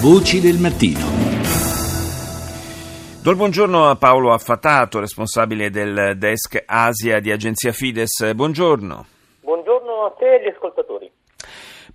Voci del mattino. Do il buongiorno a Paolo Affatato, responsabile del desk Asia di Agenzia Fides. Buongiorno. Buongiorno a te e agli ascoltatori.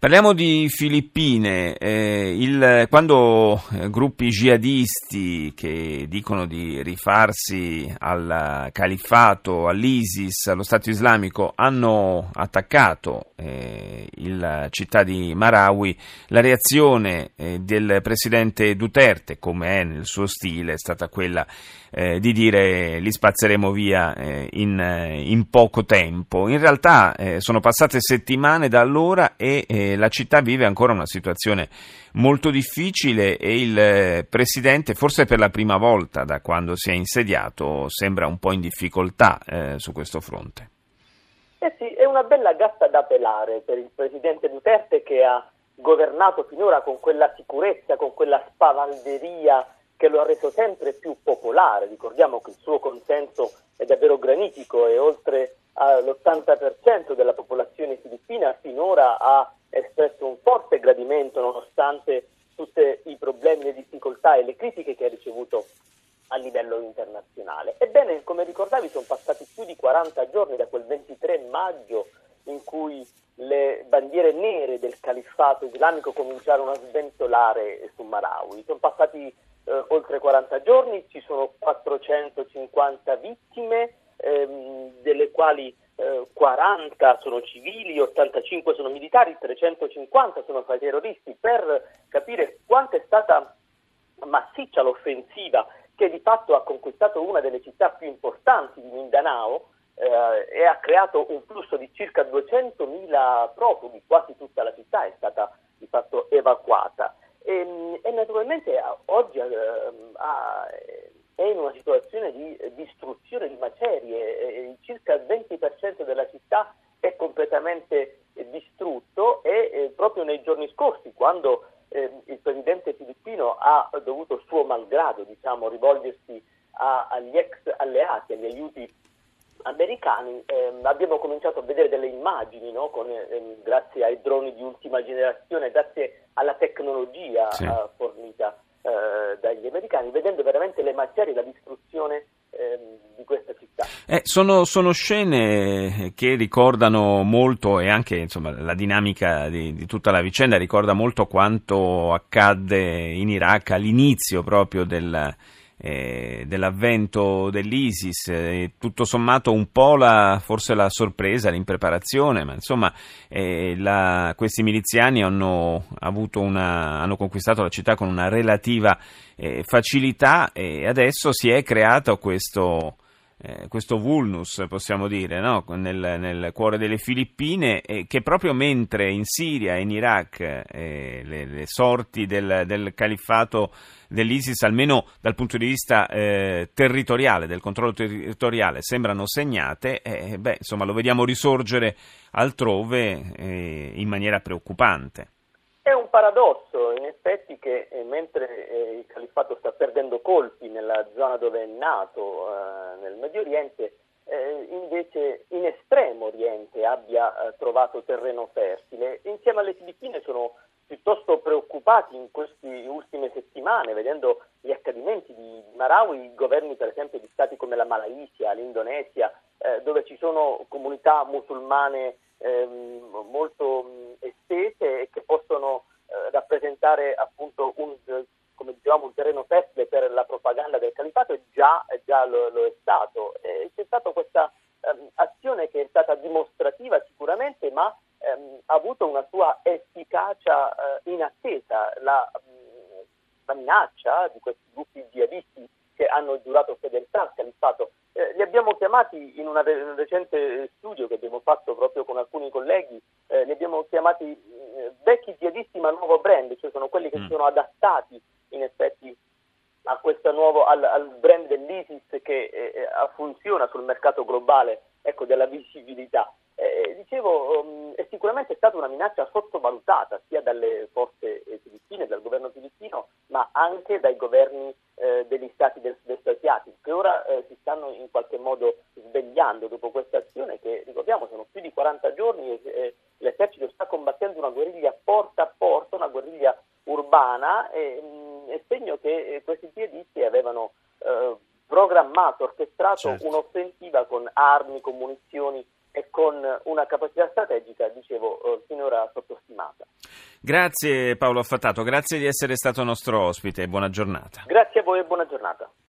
Parliamo di Filippine. Eh, il, quando eh, gruppi jihadisti che dicono di rifarsi al califfato, all'ISIS, allo Stato islamico, hanno attaccato eh, la città di Marawi, la reazione eh, del presidente Duterte, come è nel suo stile, è stata quella eh, di dire li spazzeremo via in, in, poco tempo. In realtà sono passate settimane da allora e la città vive ancora una situazione molto difficile e il eh, Presidente, forse per la prima volta da quando si è insediato, sembra un po' in difficoltà eh, su questo fronte. Eh sì, è una bella gatta da pelare per il Presidente Duterte che ha governato finora con quella sicurezza, con quella spavalderia che lo ha reso sempre più popolare. Ricordiamo che il suo consenso è davvero granitico e oltre all'80% della popolazione filippina finora ha espresso un forte gradimento nonostante tutti i problemi, le difficoltà e le critiche che ha ricevuto a livello internazionale. Ebbene, come ricordavi, sono passati più di 40 giorni da quel 23 maggio in cui le bandiere nere del califfato islamico cominciarono a sventolare su Marawi. Sono passati eh, oltre 40 giorni, ci sono 450 vittime, ehm, delle quali 40 sono civili, 85 sono militari, 350 sono fra i terroristi, per capire quanto è stata massiccia l'offensiva che di fatto ha conquistato una delle città più importanti di Mindanao eh, e ha creato un flusso di circa 200.000 profughi, quasi tutta la città è stata di fatto evacuata. E, e naturalmente oggi eh, è in una situazione di distruzione, di macerie, circa il 20% della città è completamente distrutto e eh, proprio nei giorni scorsi, quando eh, il presidente filippino ha dovuto suo malgrado diciamo, rivolgersi a, agli ex alleati, agli aiuti americani, ehm, abbiamo cominciato a vedere delle immagini no? Con, ehm, grazie ai droni di ultima generazione, grazie alla tecnologia sì. fornita eh, dagli americani, vedendo veramente le macerie, la distruzione ehm, di questa città. Eh, sono, sono, scene che ricordano molto e anche insomma, la dinamica di, di, tutta la vicenda ricorda molto quanto accadde in Iraq all'inizio proprio del, eh, dell'avvento dell'ISIS, eh, tutto sommato un po' la, forse la sorpresa, l'impreparazione, ma insomma eh, la, questi miliziani hanno, una, hanno, conquistato la città con una relativa eh, facilità e adesso si è creato questo eh, questo vulnus, possiamo dire, no? nel, nel, cuore delle Filippine, eh, che proprio mentre in Siria e in Iraq eh, le, le, sorti del, del, califfato dell'ISIS, almeno dal punto di vista eh, territoriale, del controllo territoriale, sembrano segnate, eh, beh, insomma, lo vediamo risorgere altrove in maniera preoccupante. È un paradosso, in effetti, che eh, mentre eh, il califfato sta perdendo colpi nella zona dove è nato, eh, nel Medio Oriente, eh, invece in estremo Oriente abbia eh, trovato terreno fertile. Insieme alle Filippine sono piuttosto preoccupati in queste ultime settimane, vedendo gli accadimenti di Marawi, i governi per esempio di stati come la Malaysia, l'Indonesia, eh, dove ci sono comunità musulmane ehm, molto mh, estese e che possono eh, rappresentare appunto un, come dicevamo, un terreno fertile per la propaganda del califato e già, già lo, lo, è stato. E c'è stata questa ehm, azione che è stata dimostrativa sicuramente, ma ehm, ha avuto una sua efficacia eh, inattesa. La, mh, la minaccia di questi gruppi jihadisti che hanno giurato fedeltà al califato eh, li abbiamo chiamati in, una, in, un recente studio che abbiamo fatto proprio con alcuni colleghi, eh, li abbiamo chiamati eh, vecchi jihadisti ma nuovo brand, cioè sono quelli che mm. sono adattati in effetti a questo nuovo, al, al brand dell'ISIS che eh, eh, funziona sul mercato globale ecco, della visibilità. Eh, dicevo, um, è sicuramente stata una minaccia sottovalutata sia dalle forze filippine, dal governo filippino, ma anche dai governi degli stati del sud-est asiatico, eh, si stanno in qualche modo svegliando dopo questa azione che, ricordiamo, sono più di 40 giorni e l'esercito sta combattendo una guerriglia porta a porta, una guerriglia urbana italiana, è, è segno che questi jihadisti avevano eh, programmato, orchestrato certo. un'offensiva con armi, con munizioni e con una capacità strategica, dicevo, eh, finora sottostimata. Grazie Paolo Affatato, grazie di essere stato nostro ospite, buona giornata. Grazie a voi e buona giornata.